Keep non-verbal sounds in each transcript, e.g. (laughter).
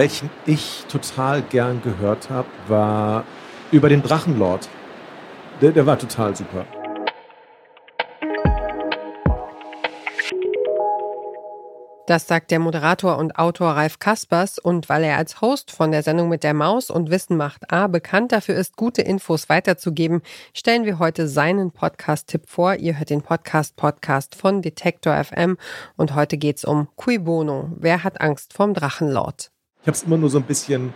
welchen ich total gern gehört habe, war über den Drachenlord. Der, der war total super. Das sagt der Moderator und Autor Ralf Kaspers und weil er als Host von der Sendung mit der Maus und Wissen macht A bekannt dafür ist, gute Infos weiterzugeben, stellen wir heute seinen Podcast-Tipp vor. Ihr hört den Podcast-Podcast von Detektor FM und heute geht's um Cui Bono. Wer hat Angst vorm Drachenlord? Ich habe es immer nur so ein bisschen,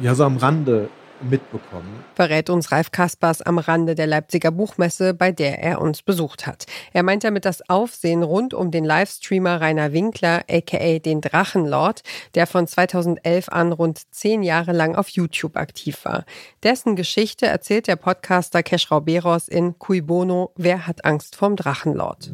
ja, so am Rande mitbekommen. Verrät uns Ralf Kaspers am Rande der Leipziger Buchmesse, bei der er uns besucht hat. Er meint damit das Aufsehen rund um den Livestreamer Rainer Winkler, aka den Drachenlord, der von 2011 an rund zehn Jahre lang auf YouTube aktiv war. Dessen Geschichte erzählt der Podcaster Keschrau Beros in Cui Bono, Wer hat Angst vorm Drachenlord?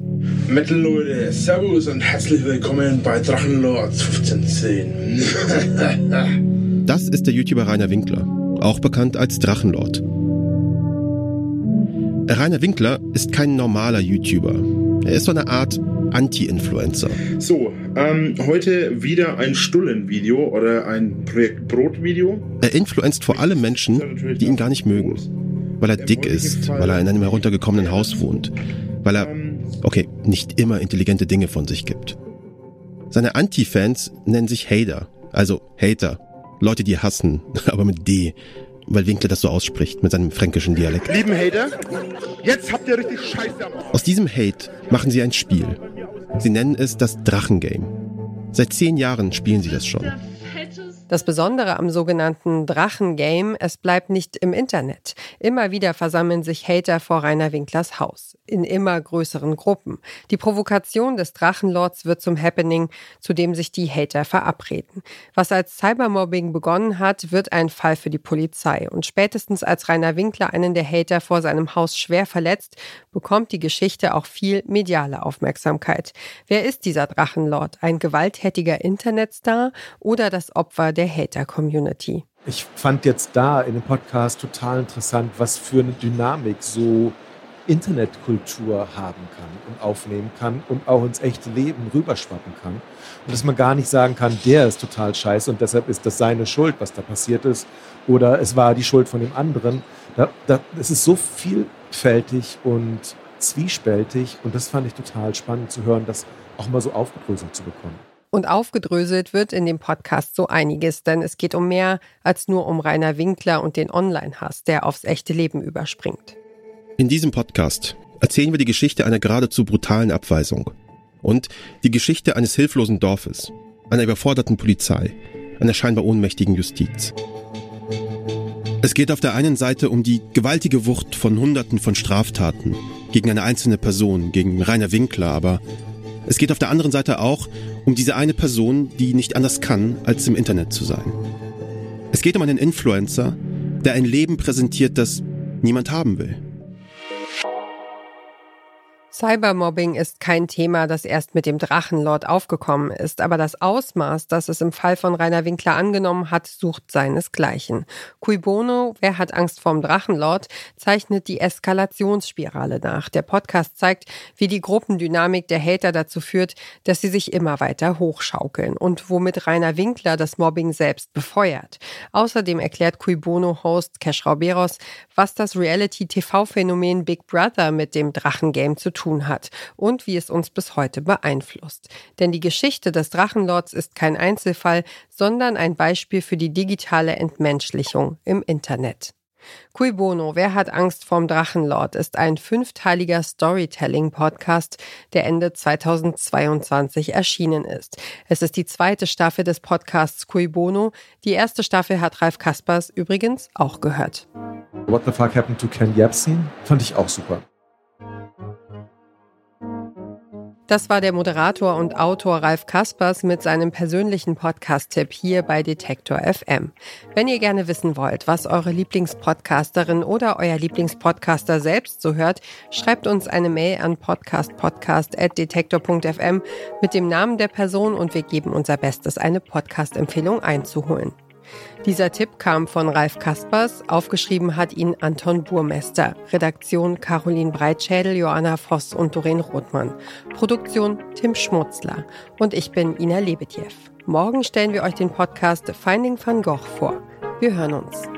Metal Leute, Servus und herzlich willkommen bei Drachenlord 1510. das ist der YouTuber Rainer Winkler auch bekannt als Drachenlord. Rainer Winkler ist kein normaler YouTuber. Er ist so eine Art Anti-Influencer. So, ähm, heute wieder ein Stullen-Video oder ein Projekt Brot-Video. Er influenzt vor allem Menschen, die ihn gar nicht mögen. Weil er dick ist, weil er in einem heruntergekommenen Haus wohnt, weil er, okay, nicht immer intelligente Dinge von sich gibt. Seine Anti-Fans nennen sich Hater, also Hater, Leute, die hassen, (laughs) aber mit D, weil Winkler das so ausspricht mit seinem fränkischen Dialekt. Lieben Hater, jetzt habt ihr richtig Scheiße am Aus diesem Hate machen sie ein Spiel. Sie nennen es das Drachengame. Seit zehn Jahren spielen sie das schon. Das Besondere am sogenannten Drachengame, es bleibt nicht im Internet. Immer wieder versammeln sich Hater vor Rainer Winklers Haus. In immer größeren Gruppen. Die Provokation des Drachenlords wird zum Happening, zu dem sich die Hater verabreden. Was als Cybermobbing begonnen hat, wird ein Fall für die Polizei. Und spätestens als Rainer Winkler einen der Hater vor seinem Haus schwer verletzt, bekommt die Geschichte auch viel mediale Aufmerksamkeit. Wer ist dieser Drachenlord? Ein gewalttätiger Internetstar oder das Opfer der Hater-Community. Ich fand jetzt da in dem Podcast total interessant, was für eine Dynamik so Internetkultur haben kann und aufnehmen kann und auch ins echte Leben rüberschwappen kann. Und dass man gar nicht sagen kann, der ist total scheiße und deshalb ist das seine Schuld, was da passiert ist. Oder es war die Schuld von dem anderen. Da, da, es ist so vielfältig und zwiespältig und das fand ich total spannend zu hören, das auch mal so aufgedröselt zu bekommen. Und aufgedröselt wird in dem Podcast so einiges, denn es geht um mehr als nur um Rainer Winkler und den Online-Hass, der aufs echte Leben überspringt. In diesem Podcast erzählen wir die Geschichte einer geradezu brutalen Abweisung und die Geschichte eines hilflosen Dorfes, einer überforderten Polizei, einer scheinbar ohnmächtigen Justiz. Es geht auf der einen Seite um die gewaltige Wucht von Hunderten von Straftaten gegen eine einzelne Person, gegen Rainer Winkler, aber es geht auf der anderen Seite auch um diese eine Person, die nicht anders kann, als im Internet zu sein. Es geht um einen Influencer, der ein Leben präsentiert, das niemand haben will. Cybermobbing ist kein Thema, das erst mit dem Drachenlord aufgekommen ist, aber das Ausmaß, das es im Fall von Rainer Winkler angenommen hat, sucht seinesgleichen. Cui bono, wer hat Angst vorm Drachenlord, zeichnet die Eskalationsspirale nach. Der Podcast zeigt, wie die Gruppendynamik der Hater dazu führt, dass sie sich immer weiter hochschaukeln und womit Rainer Winkler das Mobbing selbst befeuert. Außerdem erklärt Cui Bono-Host Cash Rauberos, was das Reality-TV-Phänomen Big Brother mit dem Drachengame zu tun tun hat und wie es uns bis heute beeinflusst. Denn die Geschichte des Drachenlords ist kein Einzelfall, sondern ein Beispiel für die digitale Entmenschlichung im Internet. Cui Bono, Wer hat Angst vorm Drachenlord ist ein fünfteiliger Storytelling-Podcast, der Ende 2022 erschienen ist. Es ist die zweite Staffel des Podcasts Cui Bono. Die erste Staffel hat Ralf Kaspers übrigens auch gehört. What the fuck happened to Ken Jebsen? Fand ich auch super. Das war der Moderator und Autor Ralf Kaspers mit seinem persönlichen Podcast-Tipp hier bei Detektor FM. Wenn ihr gerne wissen wollt, was eure Lieblingspodcasterin oder euer Lieblingspodcaster selbst so hört, schreibt uns eine Mail an podcastpodcast.detektor.fm mit dem Namen der Person und wir geben unser Bestes, eine Podcast-Empfehlung einzuholen. Dieser Tipp kam von Ralf Kaspers, aufgeschrieben hat ihn Anton Burmester, Redaktion Caroline Breitschädel, Joanna Voss und Doreen Rothmann, Produktion Tim Schmutzler und ich bin Ina Lebetjew. Morgen stellen wir euch den Podcast Finding Van Gogh vor. Wir hören uns.